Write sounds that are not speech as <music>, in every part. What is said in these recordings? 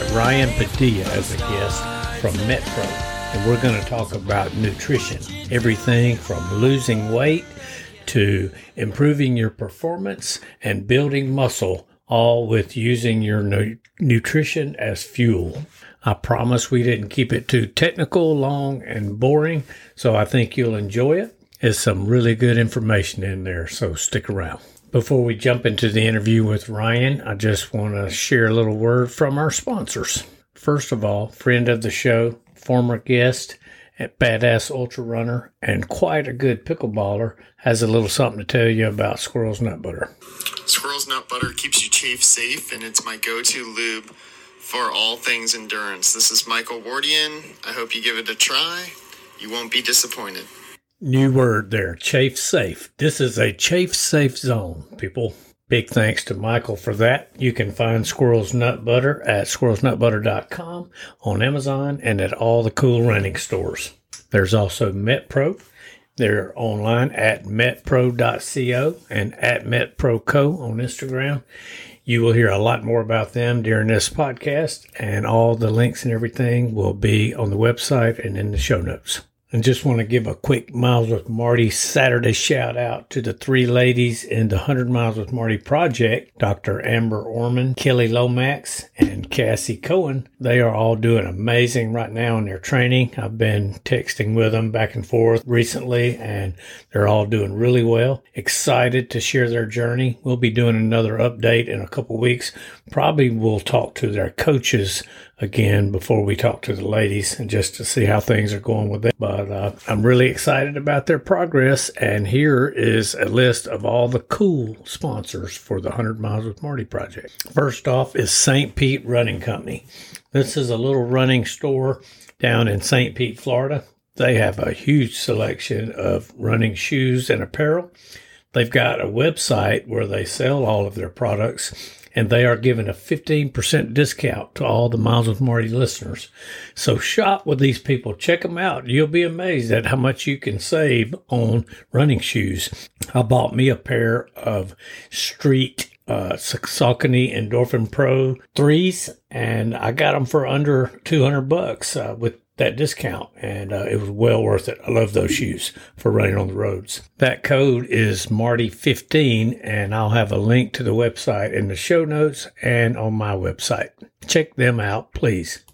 got Ryan Padilla as a guest from MetPro, and we're going to talk about nutrition. Everything from losing weight to improving your performance and building muscle all with using your nu- nutrition as fuel. I promise we didn't keep it too technical, long, and boring, so I think you'll enjoy it. There's some really good information in there, so stick around. Before we jump into the interview with Ryan, I just want to share a little word from our sponsors. First of all, friend of the show, former guest, at Badass Ultra Runner, and quite a good pickleballer, has a little something to tell you about Squirrel's Nut Butter. Squirrel's Nut Butter keeps you chafe safe, and it's my go to lube for all things endurance. This is Michael Wardian. I hope you give it a try. You won't be disappointed. New word there, chafe safe. This is a chafe safe zone, people. Big thanks to Michael for that. You can find Squirrel's Nut Butter at squirrelsnutbutter.com on Amazon and at all the cool running stores. There's also MetPro. They're online at metpro.co and at metproco on Instagram. You will hear a lot more about them during this podcast, and all the links and everything will be on the website and in the show notes. And just want to give a quick Miles with Marty Saturday shout out to the three ladies in the 100 Miles with Marty project Dr. Amber Orman, Kelly Lomax, and Cassie Cohen. They are all doing amazing right now in their training. I've been texting with them back and forth recently, and they're all doing really well. Excited to share their journey. We'll be doing another update in a couple weeks. Probably we'll talk to their coaches again before we talk to the ladies and just to see how things are going with them. But uh, I'm really excited about their progress. And here is a list of all the cool sponsors for the 100 Miles with Marty project. First off is St. Pete Running Company. This is a little running store down in St. Pete, Florida. They have a huge selection of running shoes and apparel. They've got a website where they sell all of their products and they are giving a 15% discount to all the Miles with Marty listeners. So shop with these people. Check them out. You'll be amazed at how much you can save on running shoes. I bought me a pair of street uh, Saucony Endorphin Pro threes, and I got them for under 200 bucks uh, with that discount, and uh, it was well worth it. I love those shoes for running on the roads. That code is Marty15, and I'll have a link to the website in the show notes and on my website. Check them out, please.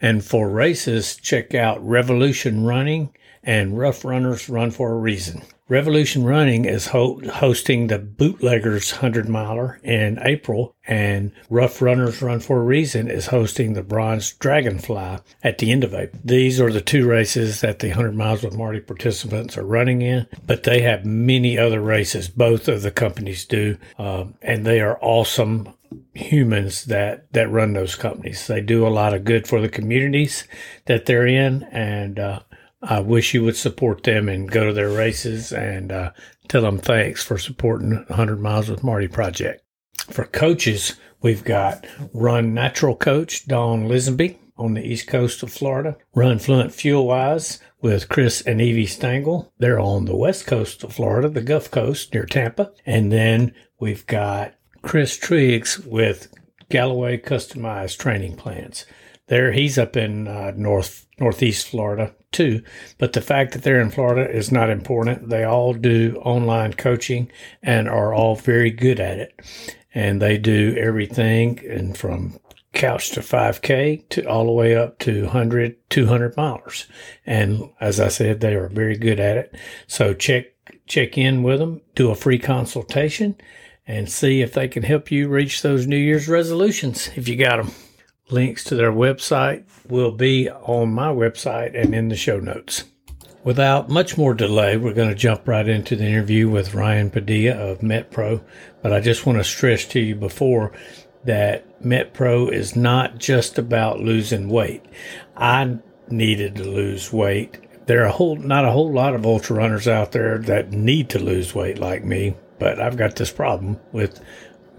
And for races, check out Revolution Running and Rough Runners Run for a Reason. Revolution Running is ho- hosting the Bootleggers 100 miler in April, and Rough Runners Run for a Reason is hosting the Bronze Dragonfly at the end of April. These are the two races that the 100 Miles with Marty participants are running in, but they have many other races. Both of the companies do, um, and they are awesome humans that that run those companies. They do a lot of good for the communities that they're in, and uh, I wish you would support them and go to their races and uh, tell them thanks for supporting 100 Miles with Marty project. For coaches, we've got Run Natural Coach Dawn Lisenby on the east coast of Florida. Run Fluent Fuel Wise with Chris and Evie Stangle. They're on the west coast of Florida, the Gulf Coast near Tampa. And then we've got Chris Triggs with Galloway Customized Training Plans. There, he's up in uh, north northeast Florida too. But the fact that they're in Florida is not important. They all do online coaching and are all very good at it. And they do everything and from couch to 5K to all the way up to 100, 200 miles. And as I said, they are very good at it. So check, check in with them, do a free consultation and see if they can help you reach those New Year's resolutions if you got them. Links to their website will be on my website and in the show notes. Without much more delay, we're going to jump right into the interview with Ryan Padilla of MetPro. But I just want to stress to you before that MetPro is not just about losing weight. I needed to lose weight. There are a whole, not a whole lot of ultra runners out there that need to lose weight like me, but I've got this problem with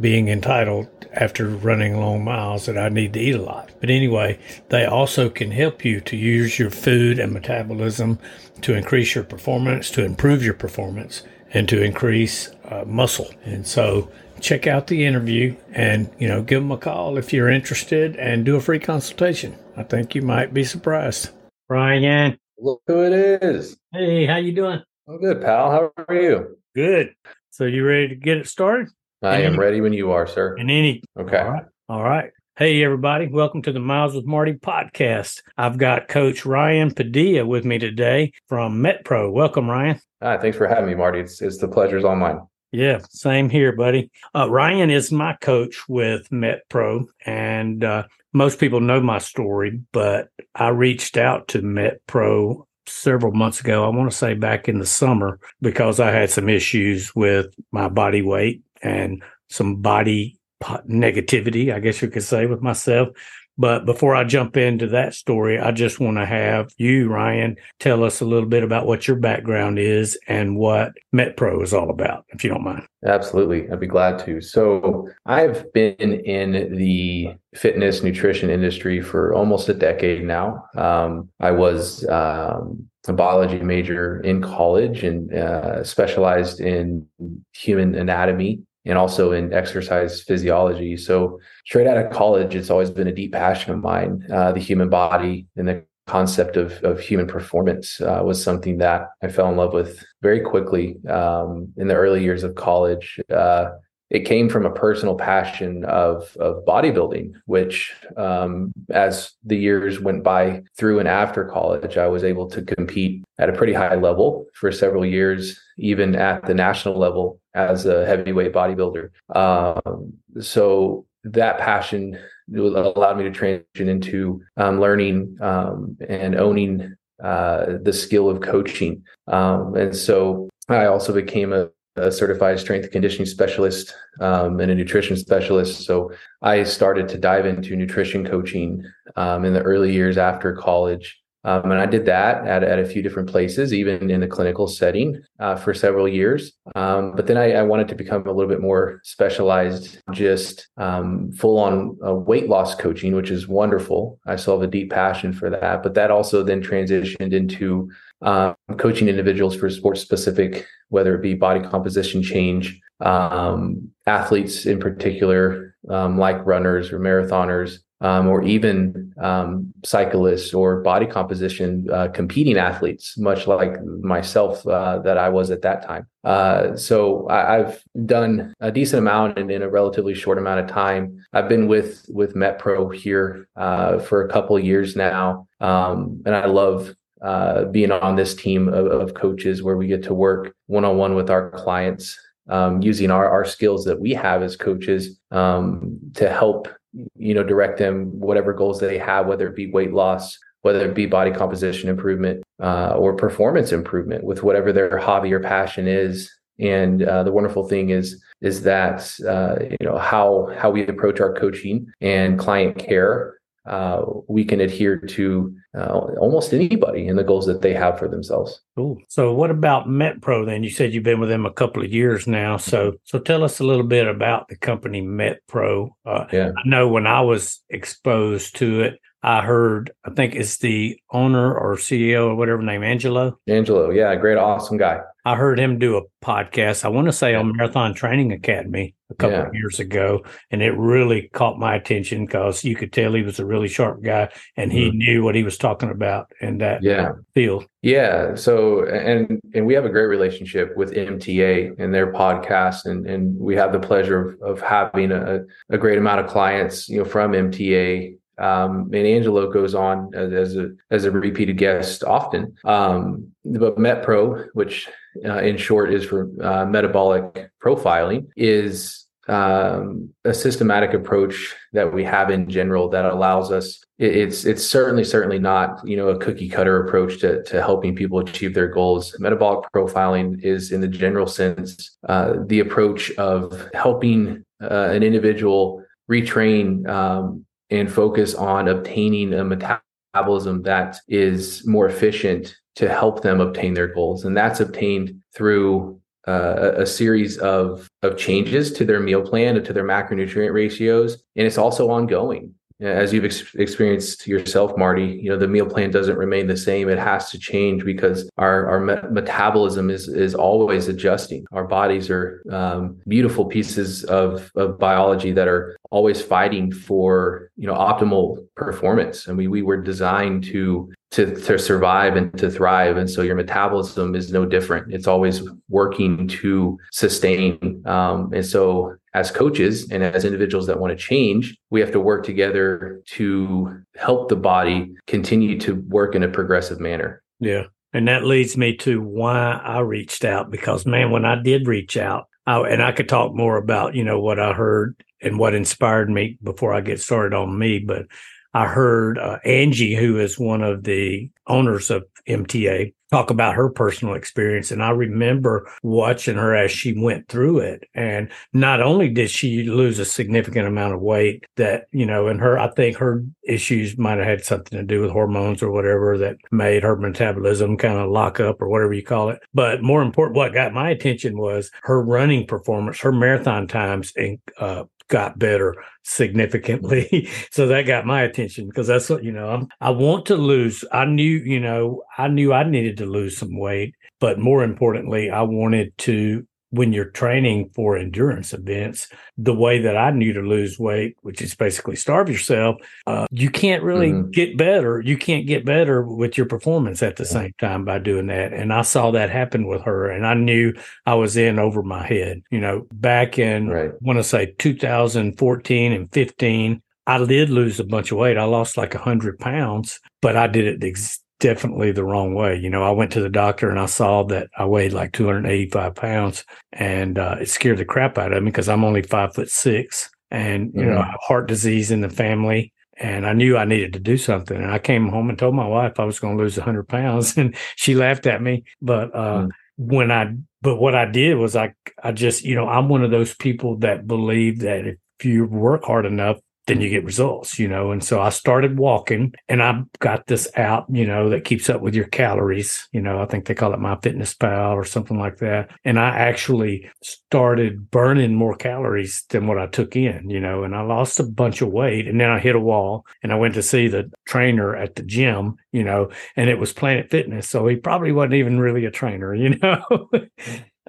being entitled after running long miles that I need to eat a lot. But anyway, they also can help you to use your food and metabolism to increase your performance, to improve your performance, and to increase uh, muscle. And so check out the interview and, you know, give them a call if you're interested and do a free consultation. I think you might be surprised. Ryan. Look who it is. Hey, how you doing? I'm good, pal. How are you? Good. So you ready to get it started? I am ready when you are, sir. In any. Okay. All right. All right. Hey, everybody. Welcome to the Miles with Marty podcast. I've got Coach Ryan Padilla with me today from MetPro. Welcome, Ryan. Ah, thanks for having me, Marty. It's, it's the pleasure's all mine. Yeah, same here, buddy. Uh, Ryan is my coach with MetPro, and uh, most people know my story, but I reached out to MetPro several months ago. I want to say back in the summer because I had some issues with my body weight and some body negativity, I guess you could say, with myself. But before I jump into that story, I just want to have you, Ryan, tell us a little bit about what your background is and what MetPro is all about, if you don't mind. Absolutely. I'd be glad to. So, I've been in the fitness nutrition industry for almost a decade now. Um, I was um, a biology major in college and uh, specialized in human anatomy and also in exercise physiology. So straight out of college, it's always been a deep passion of mine. Uh, the human body and the concept of, of human performance uh, was something that I fell in love with very quickly um, in the early years of college. Uh, it came from a personal passion of of bodybuilding, which um, as the years went by through and after college, I was able to compete at a pretty high level for several years, even at the national level as a heavyweight bodybuilder. Um, so that passion allowed me to transition into um, learning um, and owning uh, the skill of coaching. Um, and so I also became a a certified strength conditioning specialist um, and a nutrition specialist. So I started to dive into nutrition coaching um, in the early years after college. Um, and I did that at, at a few different places, even in the clinical setting uh, for several years. Um, but then I, I, wanted to become a little bit more specialized, just um, full on uh, weight loss coaching, which is wonderful. I still have a deep passion for that. But that also then transitioned into um, coaching individuals for sports specific, whether it be body composition change, um, athletes in particular, um, like runners or marathoners, um, or even um, cyclists or body composition uh, competing athletes, much like myself uh, that I was at that time. Uh, so I, have done a decent amount in, in, a relatively short amount of time. I've been with with MetPro here uh, for a couple years now, um, and I love uh, being on this team of, of, coaches where we get to work one on one with our clients, um, using our, our skills that we have as coaches um, to help you know direct them whatever goals they have, whether it be weight loss, whether it be body composition improvement uh, or performance improvement with whatever their hobby or passion is. And uh, the wonderful thing is is that uh, you know how how we approach our coaching and client care uh, we can adhere to uh, almost anybody in the goals that they have for themselves. Cool. So, what about MetPro? Then you said you've been with them a couple of years now. So, so tell us a little bit about the company MetPro. Uh, yeah. I know when I was exposed to it, I heard, I think it's the owner or CEO or whatever name, Angelo. Angelo, yeah, great, awesome guy. I heard him do a podcast. I want to say on Marathon Training Academy a couple yeah. of years ago, and it really caught my attention because you could tell he was a really sharp guy and he mm-hmm. knew what he was talking about in that yeah. field. Yeah. So and and we have a great relationship with MTA and their podcast, and and we have the pleasure of, of having a, a great amount of clients, you know, from MTA um, and Angelo goes on as, as, a as a repeated guest often. Um, but MetPro, which uh, in short is for uh, metabolic profiling, is um, a systematic approach that we have in general that allows us. it's it's certainly certainly not you know a cookie cutter approach to to helping people achieve their goals. Metabolic profiling is, in the general sense, uh, the approach of helping uh, an individual retrain um, and focus on obtaining a metabolism that is more efficient to help them obtain their goals. And that's obtained through uh, a series of of changes to their meal plan to their macronutrient ratios, and it's also ongoing as you've ex- experienced yourself, Marty, you know the meal plan doesn't remain the same. It has to change because our our me- metabolism is is always adjusting. Our bodies are um, beautiful pieces of of biology that are always fighting for you know optimal performance. and we we were designed to to to survive and to thrive. And so your metabolism is no different. It's always working to sustain. Um, and so as coaches and as individuals that want to change we have to work together to help the body continue to work in a progressive manner. Yeah. And that leads me to why i reached out because man when i did reach out I, and i could talk more about you know what i heard and what inspired me before i get started on me but I heard uh, Angie, who is one of the owners of MTA, talk about her personal experience. And I remember watching her as she went through it. And not only did she lose a significant amount of weight, that, you know, and her, I think her issues might have had something to do with hormones or whatever that made her metabolism kind of lock up or whatever you call it. But more important, what got my attention was her running performance, her marathon times, and uh, got better significantly. <laughs> so that got my attention because that's what, you know, I'm, I want to lose. I knew, you know, I knew I needed to lose some weight, but more importantly, I wanted to when you're training for endurance events, the way that I knew to lose weight, which is basically starve yourself, uh, you can't really mm-hmm. get better. You can't get better with your performance at the same time by doing that. And I saw that happen with her, and I knew I was in over my head. You know, back in, right. I want to say 2014 and 15, I did lose a bunch of weight. I lost like 100 pounds, but I did it ex- definitely the wrong way. You know, I went to the doctor and I saw that I weighed like 285 pounds and uh, it scared the crap out of me because I'm only five foot six and, you mm-hmm. know, heart disease in the family. And I knew I needed to do something. And I came home and told my wife I was going to lose 100 pounds <laughs> and she laughed at me. But uh, mm-hmm. when I, but what I did was I, I just, you know, I'm one of those people that believe that if you work hard enough, then you get results, you know. And so I started walking and I got this app, you know, that keeps up with your calories. You know, I think they call it My Fitness Pal or something like that. And I actually started burning more calories than what I took in, you know, and I lost a bunch of weight. And then I hit a wall and I went to see the trainer at the gym, you know, and it was Planet Fitness. So he probably wasn't even really a trainer, <laughs> you know.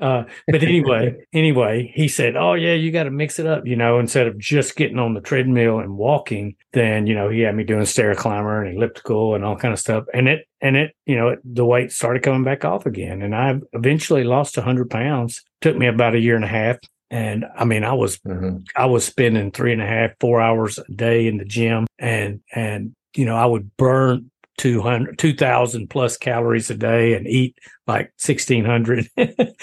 Uh, but anyway, <laughs> anyway, he said, "Oh yeah, you got to mix it up, you know. Instead of just getting on the treadmill and walking, then you know he had me doing stair climber and elliptical and all kind of stuff. And it and it, you know, it, the weight started coming back off again. And I eventually lost hundred pounds. Took me about a year and a half. And I mean, I was mm-hmm. I was spending three and a half, four hours a day in the gym, and and you know, I would burn 200 2000 plus calories a day and eat like 1600 <laughs>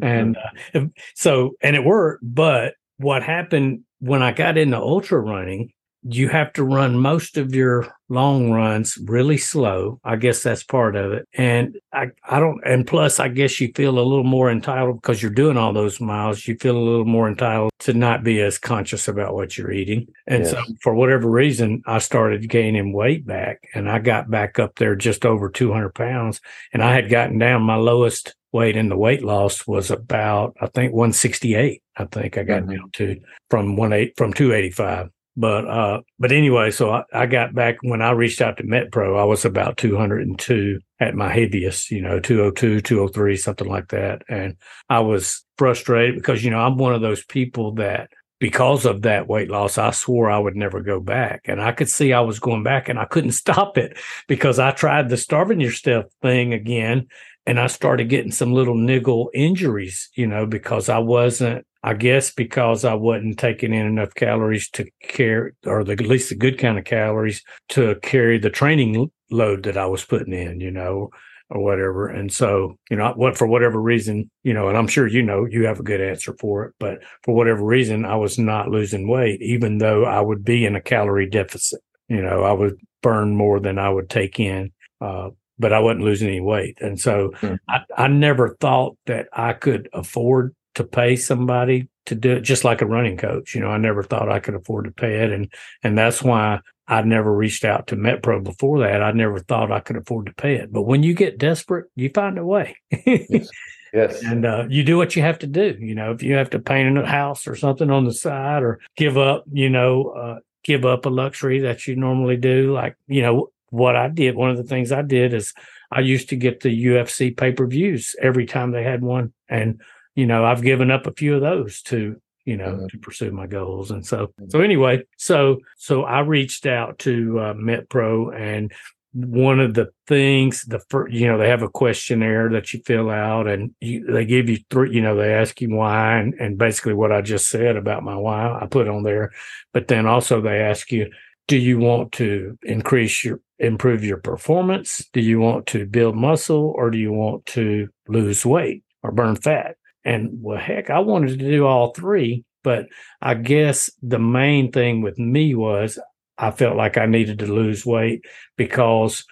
and uh, so and it worked but what happened when i got into ultra running you have to run most of your long runs really slow. I guess that's part of it. And I, I don't, and plus, I guess you feel a little more entitled because you're doing all those miles. You feel a little more entitled to not be as conscious about what you're eating. And yes. so, for whatever reason, I started gaining weight back and I got back up there just over 200 pounds. And I had gotten down my lowest weight in the weight loss was about, I think, 168. I think I got mm-hmm. down to from one eight from 285. But uh, but anyway, so I, I, got back when I reached out to MetPro, I was about 202 at my heaviest, you know, 202, 203, something like that. And I was frustrated because, you know, I'm one of those people that because of that weight loss, I swore I would never go back. And I could see I was going back and I couldn't <laughs> stop it because I tried the starving yourself thing again. And I started getting some little niggle injuries, you know, because I wasn't I guess because I wasn't taking in enough calories to carry, or the, at least the good kind of calories to carry the training load that I was putting in, you know, or whatever. And so, you know, what for whatever reason, you know, and I'm sure you know you have a good answer for it, but for whatever reason, I was not losing weight, even though I would be in a calorie deficit. You know, I would burn more than I would take in. Uh, but I wasn't losing any weight. And so mm. I, I never thought that I could afford to pay somebody to do it just like a running coach. You know, I never thought I could afford to pay it. And, and that's why I never reached out to MetPro before that. I never thought I could afford to pay it. But when you get desperate, you find a way. yes. Yes. <laughs> And uh, you do what you have to do. You know, if you have to paint a house or something on the side or give up, you know, uh, give up a luxury that you normally do, like, you know, what I did, one of the things I did is I used to get the UFC pay per views every time they had one. And, you know, I've given up a few of those to, you know, mm-hmm. to pursue my goals. And so, so anyway, so, so I reached out to uh, MetPro and one of the things the first, you know, they have a questionnaire that you fill out and you, they give you three, you know, they ask you why and, and basically what I just said about my why I put on there. But then also they ask you, do you want to increase your improve your performance? Do you want to build muscle or do you want to lose weight or burn fat? And well, heck, I wanted to do all three, but I guess the main thing with me was I felt like I needed to lose weight because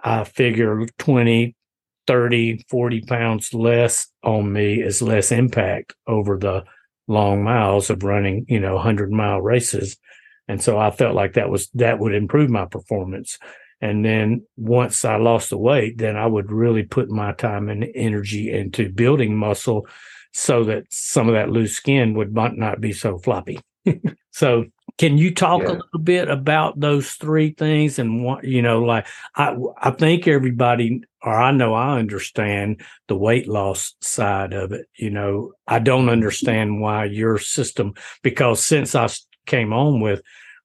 I figure 20, 30, 40 pounds less on me is less impact over the long miles of running, you know, 100 mile races. And so I felt like that was, that would improve my performance. And then once I lost the weight, then I would really put my time and energy into building muscle so that some of that loose skin would not be so floppy. <laughs> so can you talk yeah. a little bit about those three things and what you know like I I think everybody or I know I understand the weight loss side of it you know I don't understand why your system because since I came on with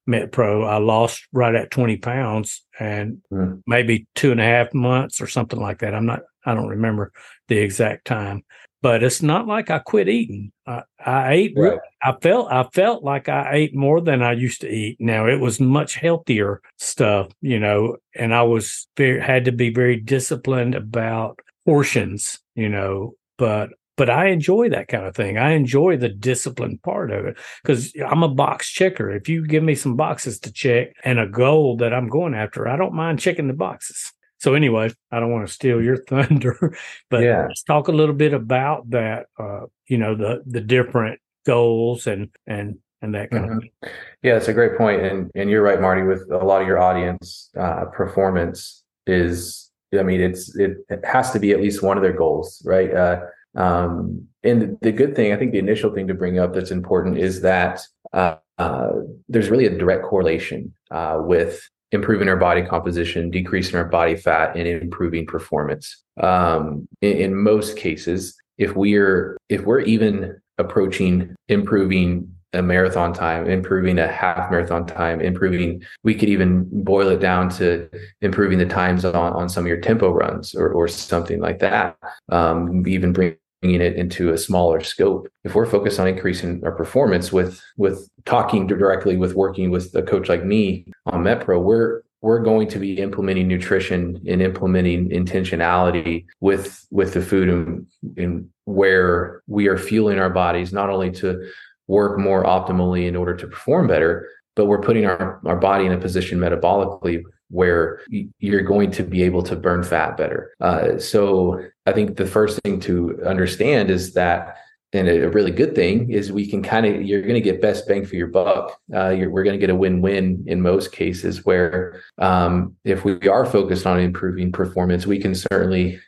MetPro I lost right at 20 pounds and mm. maybe two and a half months or something like that I'm not I don't remember the exact time but it's not like I quit eating. I, I ate. Right. I felt. I felt like I ate more than I used to eat. Now it was much healthier stuff, you know, and I was very, had to be very disciplined about portions, you know. But but I enjoy that kind of thing. I enjoy the discipline part of it because I'm a box checker. If you give me some boxes to check and a goal that I'm going after, I don't mind checking the boxes. So anyway, I don't want to steal your <laughs> thunder, but yeah. let's talk a little bit about that. Uh, you know, the the different goals and and and that kind mm-hmm. of thing. Yeah, it's a great point, and and you're right, Marty. With a lot of your audience, uh, performance is, I mean, it's it, it, has to be at least one of their goals, right? Uh, um, and the good thing, I think, the initial thing to bring up that's important is that uh, uh, there's really a direct correlation uh, with improving our body composition, decreasing our body fat, and improving performance. Um, in, in most cases, if we're if we're even approaching improving a marathon time, improving a half marathon time, improving, we could even boil it down to improving the times on, on some of your tempo runs or, or something like that. Um, even bring bringing it into a smaller scope. If we're focused on increasing our performance with with talking directly with working with a coach like me on MetPro, we're we're going to be implementing nutrition and implementing intentionality with with the food and, and where we are fueling our bodies not only to work more optimally in order to perform better, but we're putting our, our body in a position metabolically where you're going to be able to burn fat better. Uh, so I think the first thing to understand is that, and a really good thing is we can kind of you're going to get best bang for your buck. Uh, we're going to get a win-win in most cases. Where um, if we are focused on improving performance, we can certainly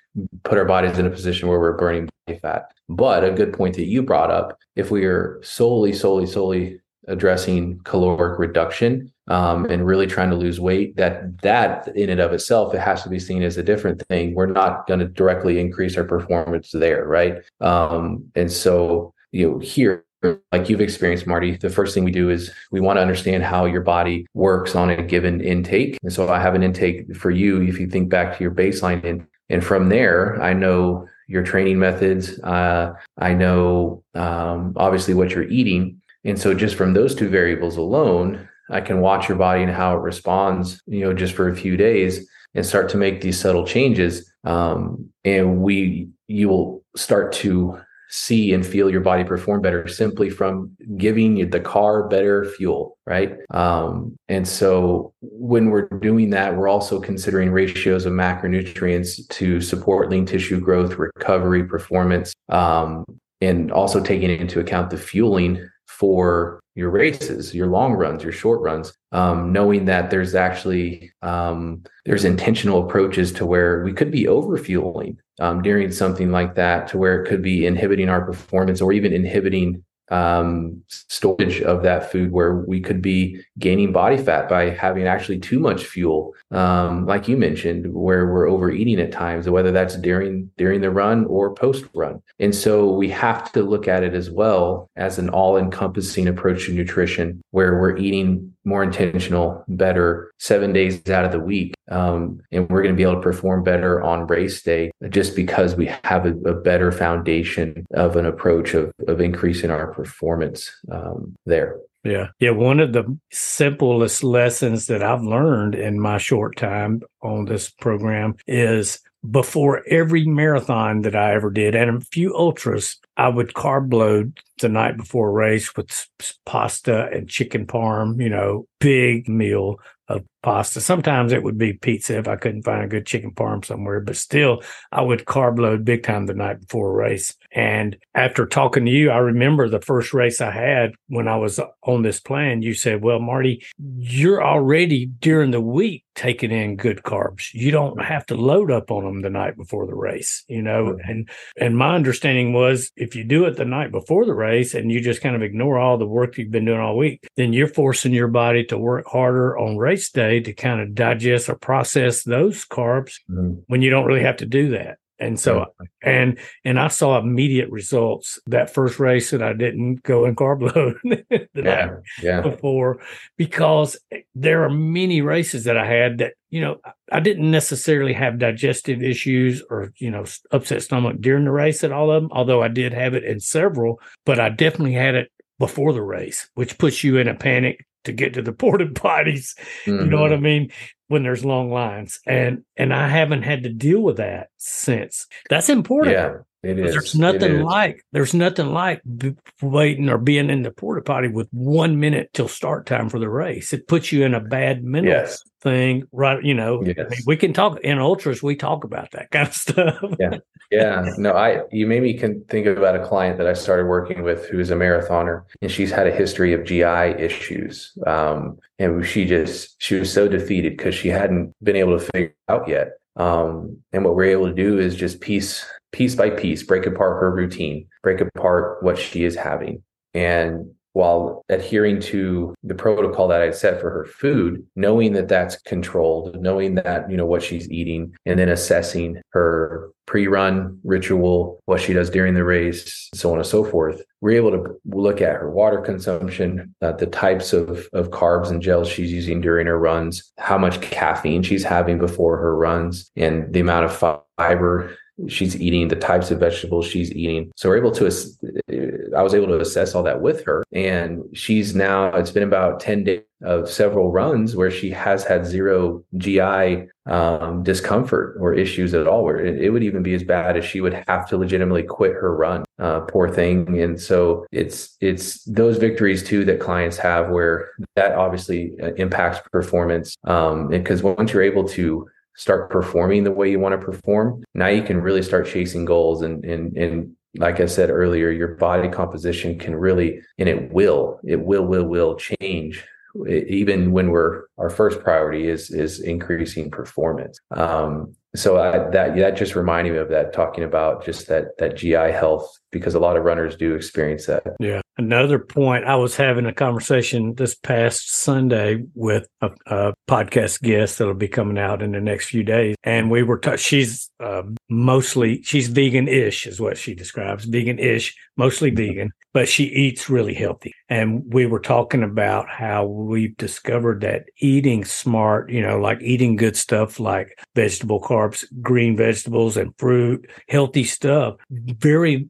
put our bodies in a position where we're burning body fat. But a good point that you brought up, if we are solely, solely, solely addressing caloric reduction um, and really trying to lose weight that that in and of itself it has to be seen as a different thing. We're not going to directly increase our performance there right? Um, and so you know here like you've experienced marty the first thing we do is we want to understand how your body works on a given intake. And so i have an intake for you if you think back to your baseline and and from there i know your training methods uh, i know um, obviously what you're eating. And so just from those two variables alone, I can watch your body and how it responds, you know, just for a few days and start to make these subtle changes. Um, and we, you will start to see and feel your body perform better simply from giving the car better fuel, right? Um, and so when we're doing that, we're also considering ratios of macronutrients to support lean tissue growth, recovery, performance, um, and also taking into account the fueling for your races, your long runs, your short runs, um, knowing that there's actually um, there's intentional approaches to where we could be over fueling um, during something like that to where it could be inhibiting our performance or even inhibiting um, storage of that food where we could be gaining body fat by having actually too much fuel. Um, like you mentioned where we're overeating at times whether that's during during the run or post run. And so we have to look at it as well as an all encompassing approach to nutrition where we're eating more intentional, better seven days out of the week. Um, and we're going to be able to perform better on race day just because we have a, a better foundation of an approach of, of increasing our performance um, there. Yeah. Yeah. One of the simplest lessons that I've learned in my short time on this program is before every marathon that I ever did and a few ultras, I would carb load the night before a race with pasta and chicken parm, you know, big meal of pasta. Sometimes it would be pizza if I couldn't find a good chicken parm somewhere, but still I would carb load big time the night before a race. And after talking to you, I remember the first race I had when I was on this plan. You said, Well, Marty, you're already during the week taking in good carbs. You don't have to load up on them the night before the race, you know? And and my understanding was if you do it the night before the race and you just kind of ignore all the work you've been doing all week, then you're forcing your body to work harder on race day to kind of digest or process those carbs mm-hmm. when you don't really have to do that. And so, and and I saw immediate results that first race that I didn't go in carb load <laughs> the yeah, night yeah. before, because there are many races that I had that you know I didn't necessarily have digestive issues or you know upset stomach during the race at all of them, although I did have it in several, but I definitely had it before the race, which puts you in a panic to get to the <laughs> porta potties. Mm-hmm. You know what I mm-hmm. mean? When there's long lines, and and I haven't had to deal with that since. That's important. Yeah. It is. There's nothing like there's nothing like waiting or being in the porta potty with one minute till start time for the race. It puts you in a bad mental yes. thing, right? You know, yes. I mean, we can talk in ultras. We talk about that kind of <laughs> stuff. yeah, yeah. No, I you made me can think about a client that I started working with who is a marathoner, and she's had a history of GI issues. Um, and she just she was so defeated because she hadn't been able to figure out yet. Um, and what we're able to do is just piece piece by piece, break apart her routine, break apart what she is having. And while adhering to the protocol that I set for her food, knowing that that's controlled, knowing that, you know, what she's eating, and then assessing her pre-run ritual, what she does during the race, so on and so forth. We're able to look at her water consumption, uh, the types of, of carbs and gels she's using during her runs, how much caffeine she's having before her runs, and the amount of fiber she's eating, the types of vegetables she's eating. So we're able to, I was able to assess all that with her. And she's now, it's been about 10 days of several runs where she has had zero GI um, discomfort or issues at all, where it, would even be as bad as she would have to legitimately quit her run. Uh, poor thing. And so it's, it's those victories too that clients have where that obviously uh, impacts performance. Um, because once you're able to start performing the way you want to perform, now you can really start chasing goals and and and like I said earlier, your body composition can really and it will, it will, will, will change even when we're our first priority is is increasing performance. Um, so I, that that just reminded me of that talking about just that that GI health because a lot of runners do experience that. Yeah. Another point, I was having a conversation this past Sunday with a, a podcast guest that'll be coming out in the next few days, and we were. T- she's uh, mostly she's vegan-ish, is what she describes. Vegan-ish, mostly vegan, but she eats really healthy. And we were talking about how we've discovered that eating smart, you know, like eating good stuff like vegetable carbs, green vegetables, and fruit, healthy stuff, very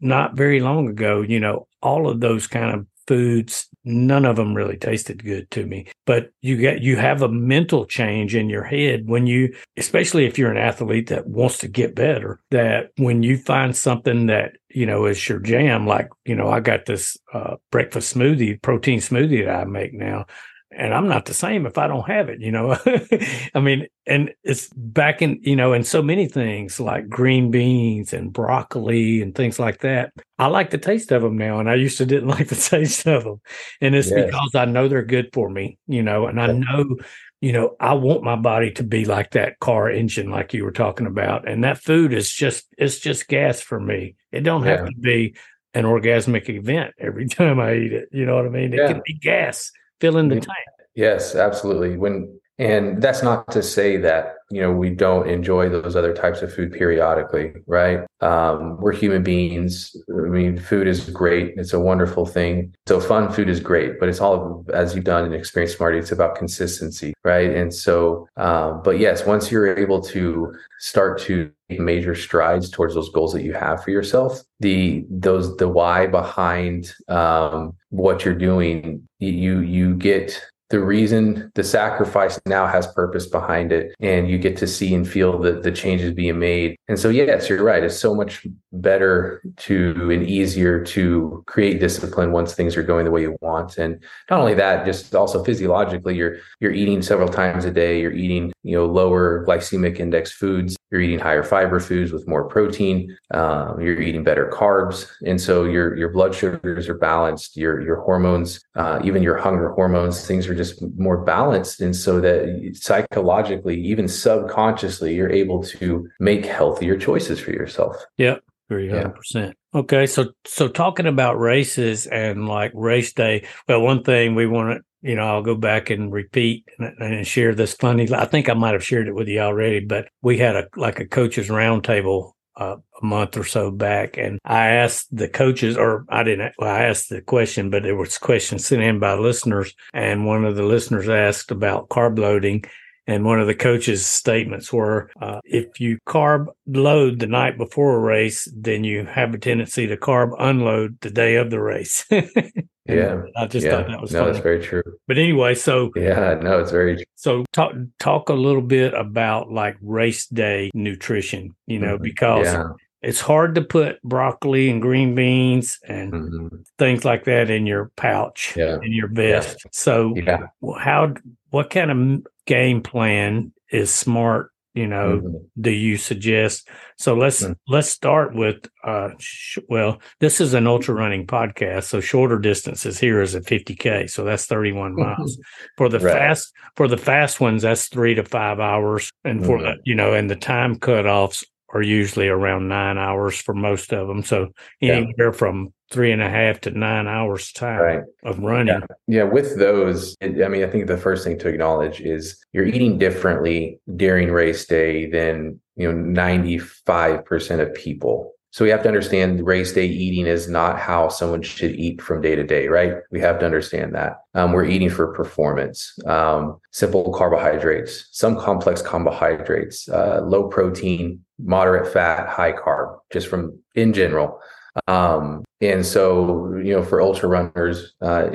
not very long ago, you know, all of those kind of foods none of them really tasted good to me. But you get you have a mental change in your head when you especially if you're an athlete that wants to get better that when you find something that you know is your jam like you know i got this uh, breakfast smoothie protein smoothie that i make now and I'm not the same if I don't have it, you know. <laughs> I mean, and it's back in, you know, in so many things like green beans and broccoli and things like that. I like the taste of them now, and I used to didn't <laughs> like the taste of them. And it's yes. because I know they're good for me, you know, and I know, you know, I want my body to be like that car engine, like you were talking about. And that food is just, it's just gas for me. It don't have to be an orgasmic event every <laughs> time I eat it. You know what I mean? It yeah. can be gas filling the tank. Yes, absolutely. When and that's not to say that you know we don't enjoy those other types of food periodically, right? Um, we're human beings. I mean, food is great. It's a wonderful thing. So fun food is great, but it's all as you've done and experienced, Marty. It's about consistency, right? And so, um, but yes, once you're able to start to major strides towards those goals that you have for yourself, the those the why behind um, what you're doing, you you get the reason the sacrifice now has purpose behind it and you get to see and feel the, the changes being made. And so yes you're right. It's so much better to and easier to create discipline once things are going the way you want. And not only that just also physiologically you're you're eating several times a day. You're eating you know lower glycemic index foods. You're eating higher fiber foods with more protein. Um, you're eating better carbs. And so your your blood sugars are balanced. Your your hormones uh, even your hunger hormones things are just more balanced. And so that psychologically even subconsciously you're able to make healthier choices for yourself. Yep Three hundred percent. Okay, so so talking about races and like race day. Well, one thing we want to, you know, I'll go back and repeat and, and, share this funny. I think I might have shared it with you already, but we had a like a coaches roundtable uh, a month or so back, and I asked the coaches, or I didn't. Well, I asked the question, but there was questions sent in by listeners, and one of the listeners asked about carb loading, and one of the coach's statements were, uh, if you carb load the night before a race, then you have a tendency to carb unload the day of the race. <laughs> yeah. I just yeah. thought that was no, funny. that's very true. But anyway, so yeah, no, it's very true. So talk talk a little bit about like race day nutrition, you know, mm-hmm. because yeah it's hard to put broccoli and green beans and mm-hmm. things like that in your pouch yeah. in your vest. Yeah. So yeah. how what kind of game plan is smart you know mm-hmm. do you suggest so let's mm-hmm. let's start with uh sh- well this is an ultra running podcast so shorter distances here is at 50k so that's 31 miles for the right. fast for the fast ones that's 3 to 5 hours and for mm-hmm. the you know and the time cutoffs are usually around 9 hours for most of them so anywhere yeah. from three and a half to nine hours time right. of running. Yeah. yeah, with those, I mean, I think the first thing to acknowledge is you're eating differently during race day than you know 95% of people. So we have to understand race day eating is not how someone should eat from day to day, right? We have to understand that. Um, we're eating for performance, um, simple carbohydrates, some complex carbohydrates, uh, low protein, moderate fat, high carb, just from in general. Um, and so, you know, for ultra runners, uh,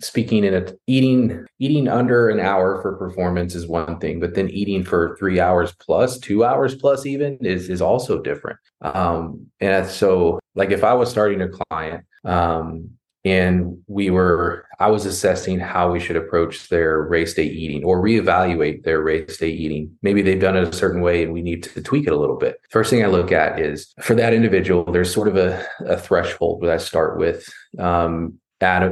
speaking in a eating eating under an hour for performance is one thing, but then eating for three hours plus, two hours plus, even is is also different. Um, and so, like if I was starting a client, um, and we were i was assessing how we should approach their race day eating or reevaluate their race day eating. Maybe they've done it a certain way and we need to tweak it a little bit. First thing i look at is for that individual there's sort of a, a threshold that i start with. Um, at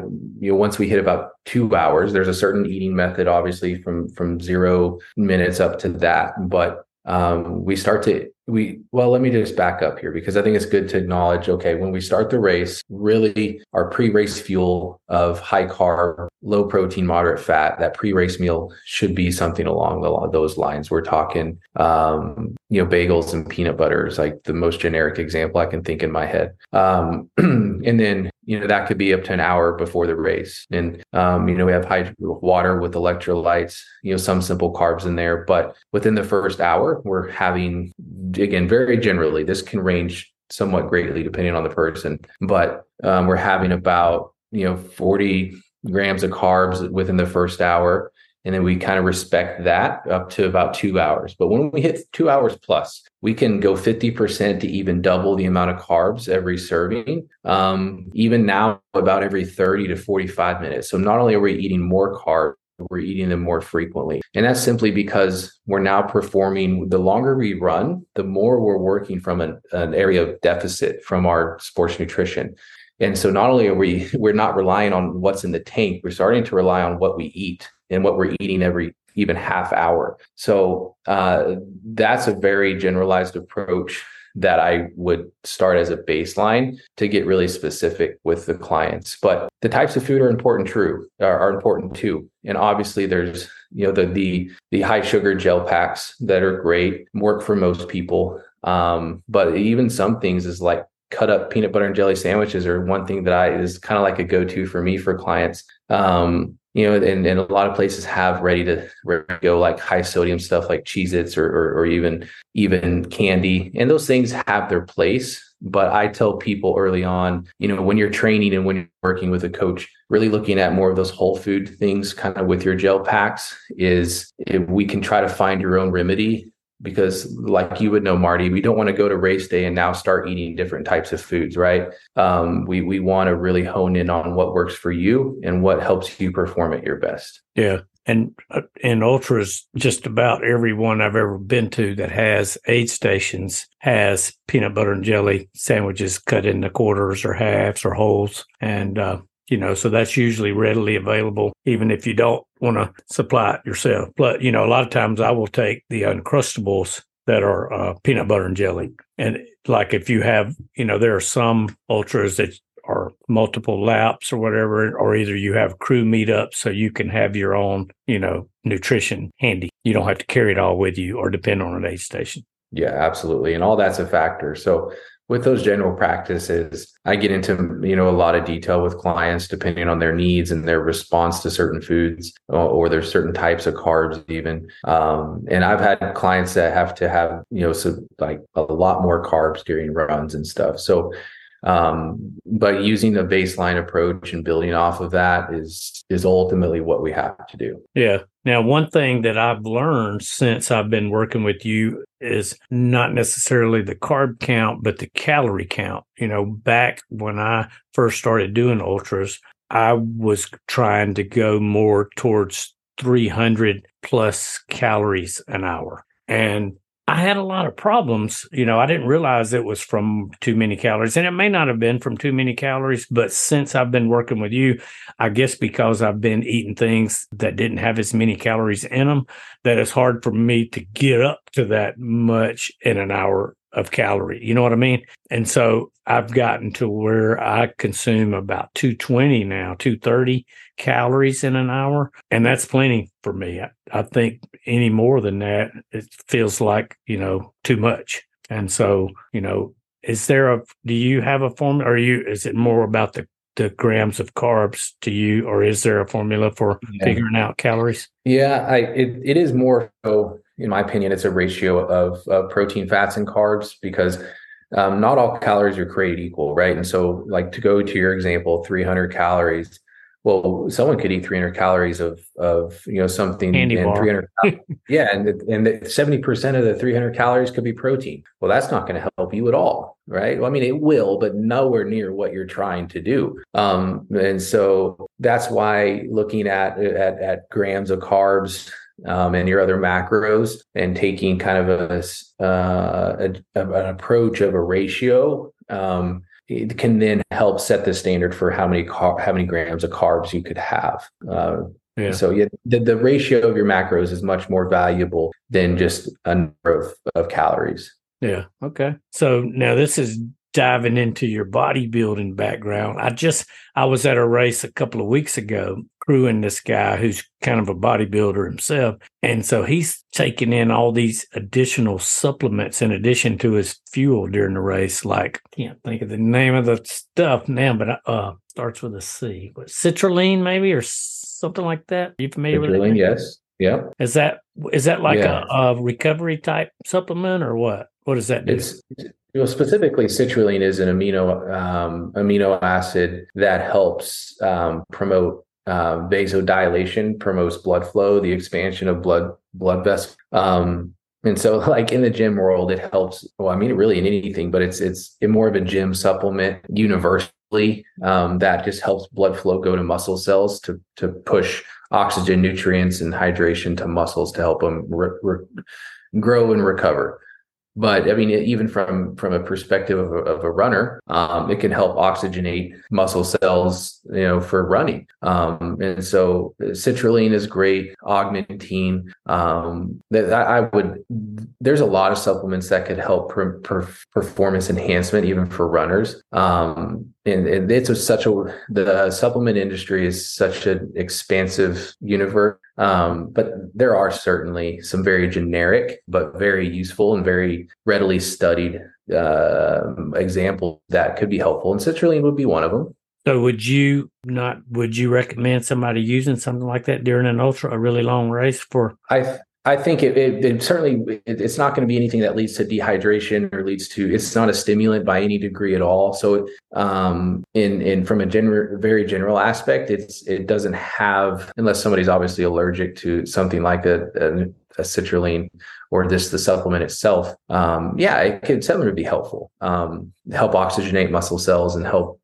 you know once we hit about two hours there's a certain eating method obviously from from zero minutes up to that. But um, we start to we well let me just back up here because i think it's good to acknowledge okay when we start the race really our pre-race fuel of high carb low protein moderate fat that pre-race meal should be something along the, those lines. We're talking um, you know bagels and peanut butter is like the most generic example i can think in my head. Um, <clears throat> and then you know that could be up to an hour before the race. And um, you know we have high water with electrolytes you know some simple carbs in there but within the first hour we're having again, very generally, this can range somewhat greatly depending on the person, but um, we're having about you know 40 grams of carbs within the first hour And then we kind of respect that up to about two hours. But when we hit two hours plus, we can go 50% to even double the amount of carbs every serving. Um, even now, about every 30 to 45 minutes. So not only are we eating more carbs, we're eating them more frequently. And that's simply because we're now performing, the longer we run, the more we're working from an, an area of deficit from our sports nutrition. And so not only are we <laughs> we're not relying on what's in the tank, we're starting to rely on what we eat and what we're eating every even half hour. So uh, that's a very generalized approach that I would start as a baseline to get really specific with the clients. But the types of food are important true are, are important too. And obviously there's you know the the the high sugar gel packs that are great, work for most people. Um, but even some things is like cut up peanut butter and jelly sandwiches are one thing that I is kind of like a go-to for me for clients. Um, you know, and, and a lot of places have ready to, ready to go like high sodium stuff like Cheez-Its or, or, or even even candy. And those things have their place. But I tell people early on, you know, when you're training and when you're working with a coach, really looking at more of those whole food things kind of with your gel packs is we can try to find your own remedy because like you would know marty we don't want to go to race day and now start eating different types of foods right? Um, we we want to really hone in on what works for you and what helps you perform at your best. Yeah and uh, in ultras just about every one i've ever been to that has aid stations has peanut butter and jelly sandwiches cut into quarters or halves or wholes. And uh, you know, so that's usually readily available, even if you don't want to supply it yourself. But, you know, a lot of times I will take the Uncrustables that are uh, peanut butter and jelly. And like if you have, you know, there are some ultras that are multiple laps or whatever, or either you have crew meetups so you can have your own, you know, nutrition handy. You don't have to carry it all with you or depend on an aid station. Yeah, absolutely. And all that's a factor. So with those general practices i get into you know a lot of detail with clients depending on their needs and their response to certain foods or, or there's certain types of carbs even. Um, and i've had clients that have to have you know so like a lot more carbs during runs and stuff. So um, but using a baseline approach and building off of that is is ultimately what we have to do. Yeah. Now one thing that i've learned since i've been working with you is not necessarily the carb count but the calorie count. You know back when i first started doing ultras i was trying to go more towards 300 plus calories an hour. And I had a lot of problems. You know, I didn't realize it was from too many calories, and it may not have been from too many calories. But since I've been working with you, I guess because I've been eating things that didn't have as many calories in them, that it's hard for me to get up to that much in an hour of calorie. You know what I mean? And so I've gotten to where I consume about 220 now, 230 calories in an hour. And that's plenty for me. I, I think any more than that, it feels like, you know, too much. And so, you know, is there a, do you have a formula or you, is it more about the, the grams of carbs to you, or is there a formula for yeah. figuring out calories? Yeah, I, it, it is more so in my opinion, it's a ratio of, of protein, fats, and carbs because um, not all calories are created equal, right? And so, like to go to your example, 300 calories. Well, someone could eat 300 calories of of you know something Candy and 300 <laughs> yeah and and 70% of the 300 calories could be protein well that's not going to help you at all right well, i mean it will but nowhere near what you're trying to do um and so that's why looking at at, at grams of carbs um, and your other macros and taking kind of a, uh, a, an approach of a ratio um, it can then help set the standard for how many car- how many grams of carbs you could have. Uh, yeah. So yeah, the, the ratio of your macros is much more valuable than just a number of, of calories. Yeah. Okay. So now this is diving into your bodybuilding background. I just I was at a race a couple of weeks ago crewing this guy who's kind of a bodybuilder himself. And so he's taking in all these additional supplements in addition to his fuel during the race. Like I can't think of the name of the stuff now, but uh starts with a C. What citrulline maybe or something like that. Are you familiar citrulline, with it? Yes. Yeah. Is that is that like yeah. a, a recovery type supplement or what? What does that do? It's know, specifically, citrulline is an amino um, amino acid that helps um, promote uh, vasodilation promotes blood flow, the expansion of blood blood vessels. Um, and so, <laughs> like in the gym world, it helps. Well, I mean, really in anything, but it's it's more of a gym supplement universally um, that just helps blood flow go to muscle cells to to push oxygen, nutrients, and hydration to muscles to help them re- re- grow and recover but I mean, even from from a perspective of a, of a runner, um, it can help oxygenate muscle cells, you know, for running. Um, and so, citrulline is great. Augmentine. Um, that I would. There's a lot of supplements that could help per, per performance enhancement, even for runners. Um, and, and it's a, such a the supplement industry is such an expansive universe um, but there are certainly some very generic but very useful and very readily studied uh, examples that could be helpful. And citrulline would be one of them. So would you not would you recommend somebody using something like that during an ultra a really long race for i I think it, it, it certainly it, it's not going to be anything that leads to dehydration or leads to it's not a stimulant by any degree at all. So um, in in from a general very general aspect, it's it doesn't have unless somebody's obviously allergic to something like a, a, a citrulline or this the supplement itself. Um, yeah, it could certainly be helpful. Um, help oxygenate muscle cells and help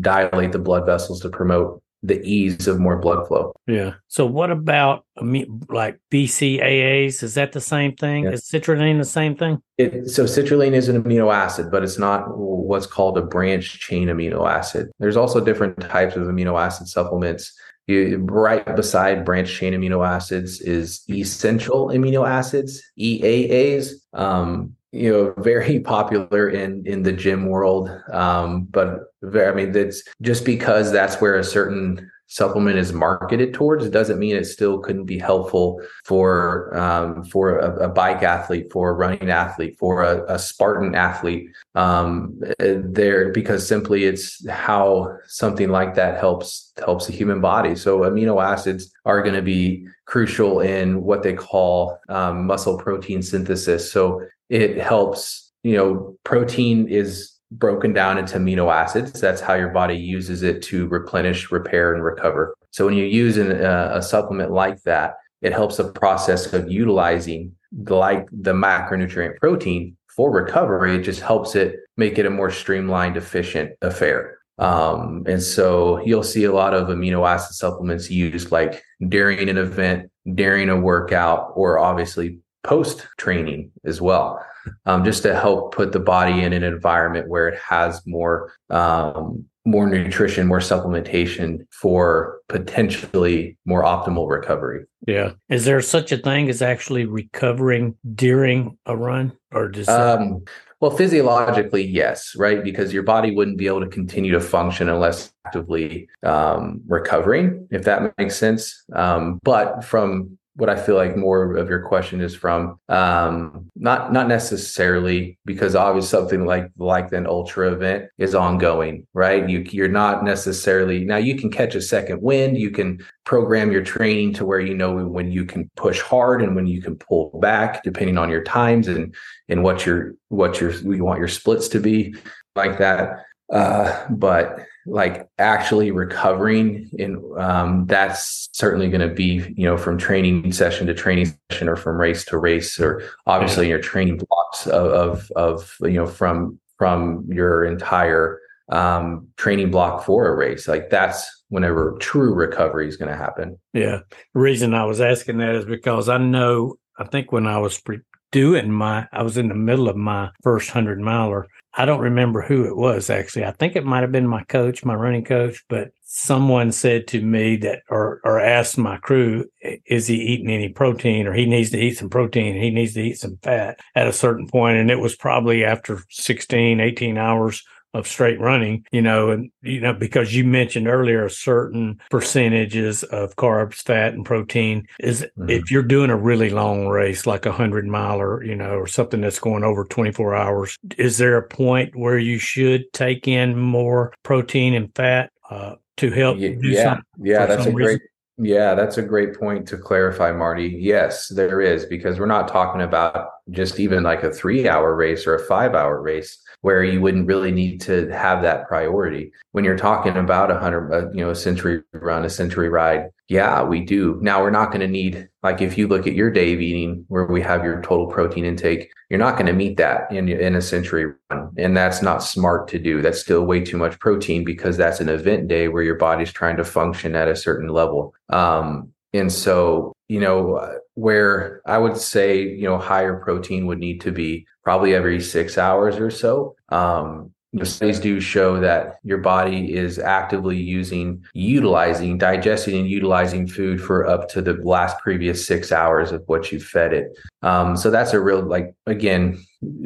dilate the blood vessels to promote the ease of more blood flow. Yeah. So what about like BCAAs? Is that the same thing? Yeah. Is citrulline the same thing? It, so citrulline is an amino acid, but it's not what's called a branch chain amino acid. There's also different types of amino acid supplements. You, right beside branch chain amino acids is essential amino acids, EAAs. Um, you know very <laughs> popular in in the gym world. Um but very, i mean that's just because that's where a certain supplement is marketed towards doesn't mean it still couldn't be helpful for um, for a, a, bike athlete for a running athlete for a, a spartan athlete. Um, there because simply it's how something like that helps helps the human body. So amino acids are going to be crucial in what they call um, muscle protein synthesis. So it helps, you know, protein is broken down into amino acids. That's how your body uses it to replenish, repair, and recover. So when you use an, uh, a supplement like that, it helps the process of utilizing the, like the macronutrient protein for recovery. It just helps it make it a more streamlined, efficient affair. Um, and so you'll see a lot of amino acid supplements used like during an event, during a workout, or obviously post training as well, um, just to help put the body in an environment where it has more um, more nutrition, more supplementation for potentially more optimal recovery. Yeah. Is there such a thing as actually recovering during a run or just um, well, physiologically, yes, right? Because your body wouldn't be able to continue to function unless actively um, recovering, if that makes sense. Um, but from what I feel like more of your question is from. Um, not not necessarily because obviously something like like an ultra event is ongoing, right? You you're not necessarily now you can catch a second wind. You can program your training to where you know when you can push hard and when you can pull back, depending on your times and and what your what your you want your splits to be like that. Uh, but like actually recovering in um, that's certainly going to be you know from training session to training session or from race to race or obviously your training blocks of, of, of you know from from your entire um, training block for a race. Like that's whenever true recovery is going to happen. Yeah. The reason i was asking that is because i know i think when i was pre- doing my i was in the middle of my first 100 miler I don't remember who it was actually. I think it might have been my coach, my running coach, but someone said to me that, or, or asked my crew, is he eating any protein or he needs to eat some protein? He needs to eat some fat at a certain point. And it was probably after 16, 18 hours of straight running, you know, and, you know, because you mentioned earlier certain percentages of carbs, fat, and protein is mm-hmm. if you're doing a really long race, like a hundred miler, you know, or something that's going over 24 hours, is there a point where you should take in more protein and fat uh, to help? Yeah. Yeah. That's a great. Yeah, that's a great point to clarify, Marty. Yes, there is, because we're not talking about just even like a three hour race or a five hour race where you wouldn't really need to have that priority. When you're talking about a hundred, uh, you know, a century run, a century ride, yeah, we do. Now we're not going to need like if you look at your day of eating where we have your total protein intake, you're not going to meet that in in a century run, and that's not smart to do. That's still way too much protein because that's an event day where your body's trying to function at a certain level. Um, and so, you know, where I would say, you know, higher protein would need to be probably every six hours or so. Um, the studies do show that your body is actively using, utilizing, digesting, and utilizing food for up to the last previous six hours of what you fed it. Um, so that's a real, like, again,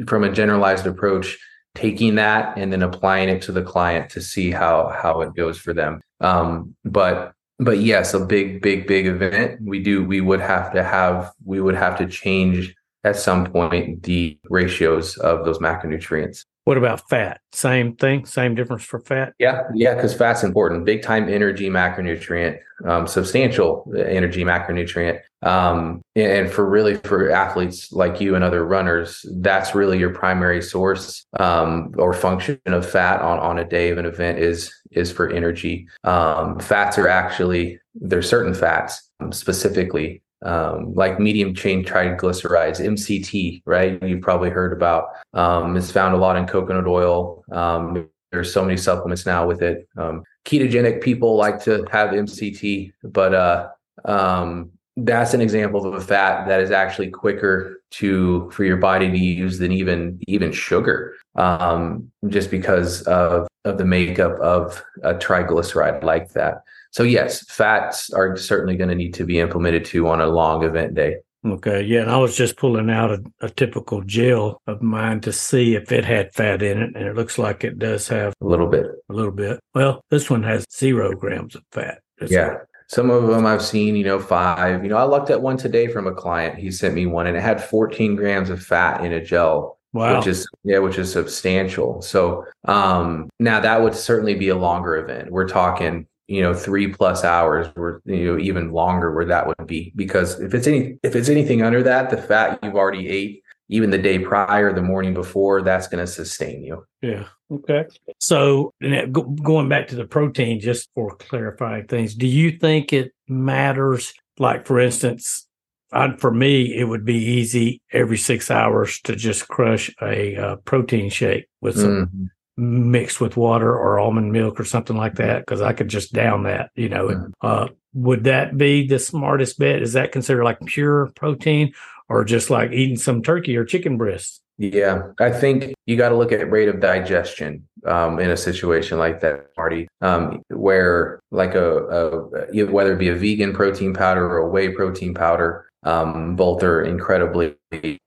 from a generalized approach, taking that and then applying it to the client to see how how it goes for them. Um, but but yes, a big, big, big event. We do. We would have to have. We would have to change at some point the ratios of those macronutrients. What about fat? Same thing, same difference for fat? Yeah, yeah, because fat's important. Big time energy macronutrient, um, substantial energy macronutrient. Um, and for really for athletes like you and other runners, that's really your primary source um, or function of fat on, on a day of an event is is for energy. Um, fats are actually there's certain fats um, specifically um, like medium chain triglycerides, MCT, right? You've probably heard about. Um, it's found a lot in coconut oil. Um, there's so many supplements now with it. Um, ketogenic people like to have MCT, but uh, um, that's an example of a fat that is actually quicker to for your body to use than even even sugar, um, just because of of the makeup of a triglyceride like that. So yes, fats are certainly going to need to be implemented too on a long event day. Okay, yeah, and I was just pulling out a, a, typical gel of mine to see if it had fat in it, and it looks like it does have a little bit. A little bit. Well, this one has zero grams of fat. yeah. Some of them I've seen, you know, five. You know, I looked at one today from a client. He sent me one, and it had 14 grams of fat in a gel. Wow. Which is yeah, which is substantial. So um now that would certainly be a longer event. We're talking you know three plus hours or you know even longer where that would be. Because if it's any if it's anything under that the fat you've already ate even the day prior the morning before that's going to sustain you. Yeah okay. So going back to the protein just for clarifying things do you think it matters? Like for instance I, for me, it would be easy every six hours to just crush a uh, protein shake with some mm-hmm mixed with water or almond milk or something like that because I could just down that, you know. Mm-hmm. Uh, would that be the smartest bet? Is that considered like pure protein or just like eating some turkey or chicken breast? Yeah, I think you got to look at rate of digestion um, in a situation like that, Marty, um, where like a, a, whether it be a vegan protein powder or a whey protein powder, um, both are incredibly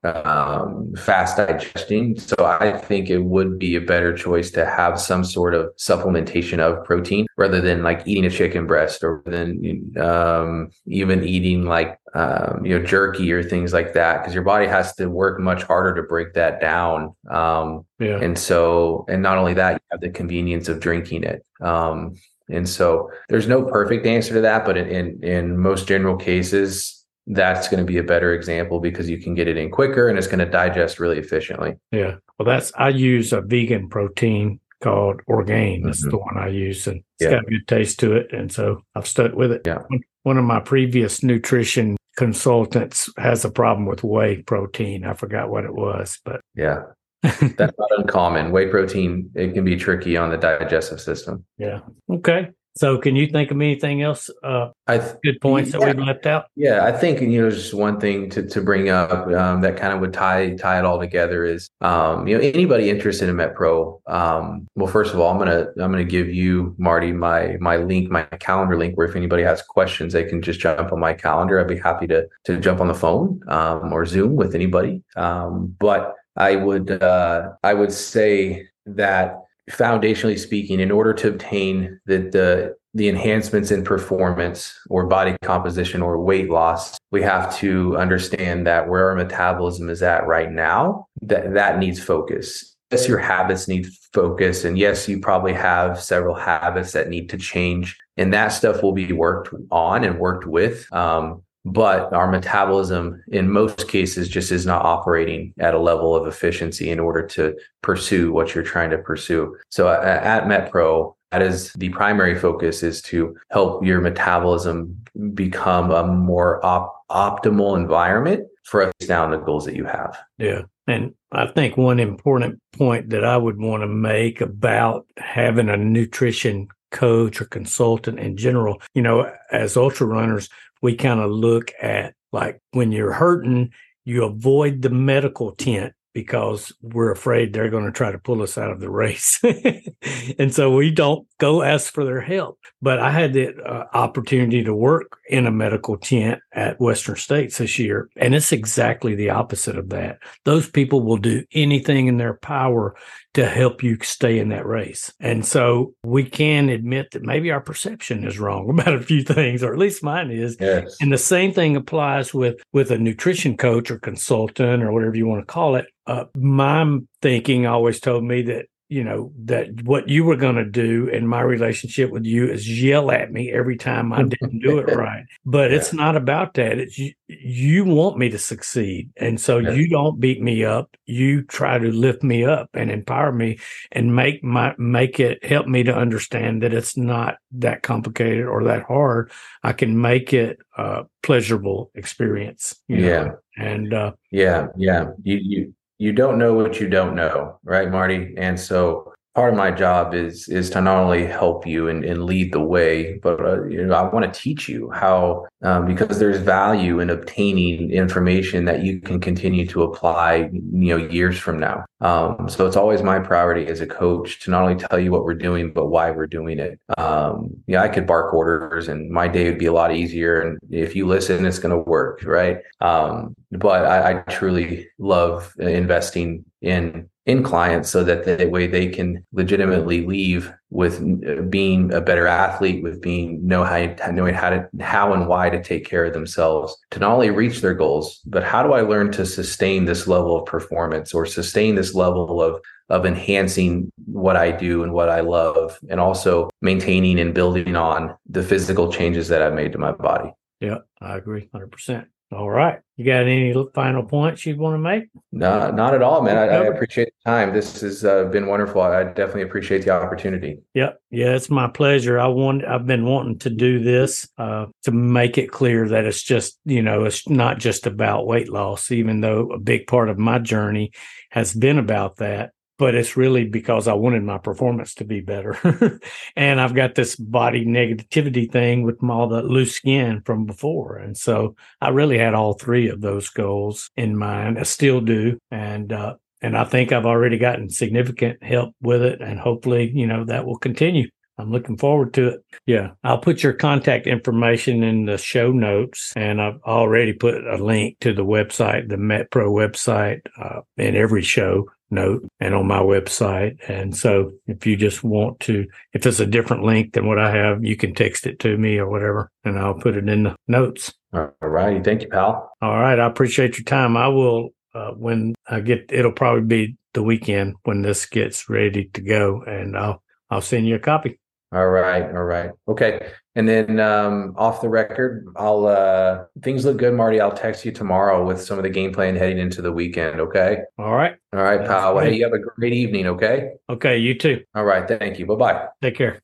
um, fast digesting. So I think it would be a better choice to have some sort of supplementation of protein rather than like eating a chicken breast or than um, even eating like um, you know jerky or things like that because your body has to work much harder to break that down. Um, yeah. And so, and not only that, you have the convenience of drinking it. Um, and so, there's no perfect answer to that, but in in, in most general cases that's going to be a better example because you can get it in quicker and it's going to digest really efficiently. Yeah. Well, that's, I use a vegan protein called Orgain. That's mm-hmm. the one I use and it's yeah. got a good taste to it. And so I've stuck with it. Yeah. One of my previous nutrition consultants has a problem with whey protein. I forgot what it was, but yeah. <laughs> That's not uncommon. Whey protein, it can be tricky on the digestive system. Yeah. Okay. So, can you think of anything else? Uh, I th- good points yeah, that we've left out. Yeah, I think you know just one thing to, to bring up um, that kind of would tie tie it all together is um, you know anybody interested in MetPro. Um, well, first of all, I'm gonna I'm gonna give you Marty my my link my calendar link where if anybody has questions, they can just jump on my calendar. I'd be happy to to jump on the phone um, or Zoom with anybody. Um, but I would uh, I would say that foundationally speaking, in order to obtain the, the the enhancements in performance or body composition or weight loss, we have to understand that where our metabolism is at right now, that that needs focus. Yes, your habits need focus. And yes, you probably have several habits that need to change. And that stuff will be worked on and worked with. Um, but our metabolism in most cases just is not operating at a level of efficiency in order to pursue what you're trying to pursue. So at, MetPro, that is the primary focus is to help your metabolism become a more op- optimal environment for us down the goals that you have. Yeah. And I think one important point that I would want to make about having a nutrition coach or consultant in general, you know, as ultra runners, we kind of look at like when you're hurting, you avoid the medical tent because we're afraid they're going to try to pull us out of the race. <laughs> and so we don't go ask for their help. But I had the uh, opportunity to work in a medical tent at Western States this year. And it's exactly the opposite of that. Those people will do anything in their power to help you stay in that race. And so we can admit that maybe our perception is wrong <laughs> about a few things, or at least mine is. Yes. And the same thing applies with with a nutrition coach or consultant or whatever you want to call it. Uh, my thinking always told me that you know that what you were going to do in my relationship with you is yell at me every time I didn't do it <laughs> right. But yeah. it's not about that. It's you, you want me to succeed, and so yeah. you don't beat me up. You try to lift me up and empower me, and make my make it help me to understand that it's not that complicated or that hard. I can make it a pleasurable experience. yeah, know? and uh, yeah, yeah. You you you don't know what you don't know, right, Marty? And so part of my job is is to not only help you and, and lead the way, but uh, you know I want to teach you how um, because there's value in obtaining information that you can continue to apply, you know, years from now. Um, so it's always my priority as a coach to not only tell you what we're doing, but why we're doing it. Um, yeah, I could bark orders, and my day would be a lot easier. And if you listen, it's going to work, right? Um, but I, I truly love investing in in clients so that that way they can legitimately leave with uh, being a better athlete with being know how knowing how to how and why to take care of themselves to not only reach their goals but how do i learn to sustain this level of performance or sustain this level of of enhancing what i do and what i love and also maintaining and building on the physical changes that i've made to my body? Yeah i agree 100% all right. You got any final points you want to make? No, not at all, man. I, I appreciate the time. This has uh, been wonderful. I definitely appreciate the opportunity. Yep. Yeah, it's my pleasure. I want. I've been wanting to do this uh, to make it clear that it's just you know it's not just about weight loss, even though a big part of my journey has been about that but it's really because I wanted my performance to be better. <laughs> and I've got this body negativity thing with all the loose skin from before. And so I really had all three of those goals in mind. I still do. And, uh, and I think I've already gotten significant help with it. And hopefully, you know, that will continue. I'm looking forward to it. Yeah. I'll put your contact information in the show notes and I've already put a link to the website, the MetPro website, uh, in every show note and on my website. And so if you just want to, if it's a different link than what I have, you can text it to me or whatever, and I'll put it in the notes. All righty. Thank you, pal. All right. I appreciate your time. I will, uh, when I get, it'll probably be the weekend when this gets ready to go and I'll, I'll send you a copy. All right. All right. Okay. And then um, off the record, I'll uh, things look good, Marty. I'll text you tomorrow with some of the game plan heading into the weekend. Okay. All right. All right, pal. Well, hey, you have a great evening. Okay. Okay. You too. All right. Thank you. Bye bye. Take care.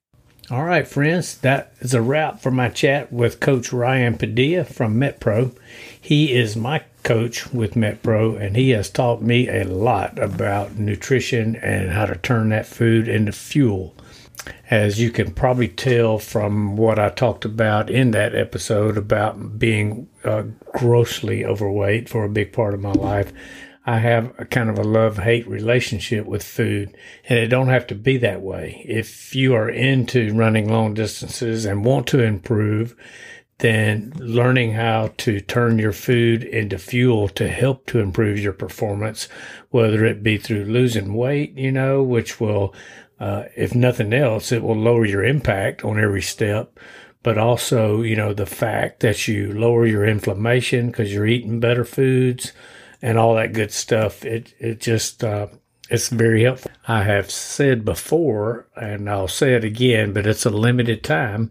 All right, friends. That is a wrap for my chat with Coach Ryan Padilla from MetPro. He is my coach with MetPro, and he has taught me a lot about nutrition and how to turn that food into fuel as you can probably tell from what I talked about in that episode about being uh, grossly overweight for a big part of my life. I have a kind of a love hate relationship with food, and it don't have to be that way. If you are into running long distances and want to improve, then learning how to turn your food into fuel to help to improve your performance, whether it be through losing weight, you know, which will uh, if nothing else, it will lower your impact on every step. But also, you know, the fact that you lower your inflammation because you're eating better foods and all that good stuff. It it just uh, it's very helpful. I have said before, and I'll say it again, but it's a limited time.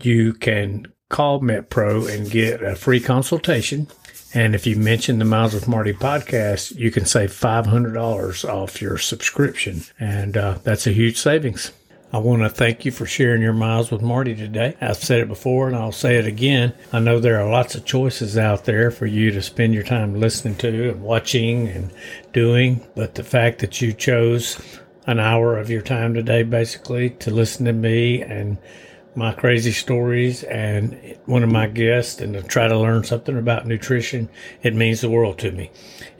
You can call MetPro and get a free consultation. And if you mention the Miles with Marty podcast, you can save $500 off your subscription. And uh, that's a huge savings. I want to thank you for sharing your miles with Marty today. I've said it before and I'll say it again. I know there are lots of choices out there for you to spend your time listening to and watching and doing, but the fact that you chose an hour of your time today basically to listen to me and my crazy stories and one of my guests and to try to learn something about nutrition, it means the world to me.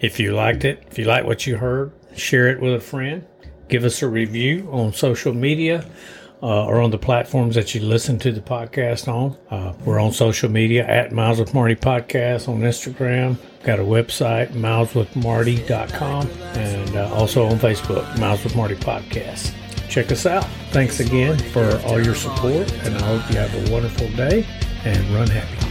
If you liked it, if you like what you heard, share it with a friend give us a review on social media uh, or on the platforms that you listen to the podcast on. Uh, we're on social media at Miles with Marty Podcast on Instagram. Got a website, mileswithmarty.com, and uh, also on Facebook, Miles with Marty Podcast. Check us out. Thanks again for all your support, and I hope you have a wonderful day and run happy.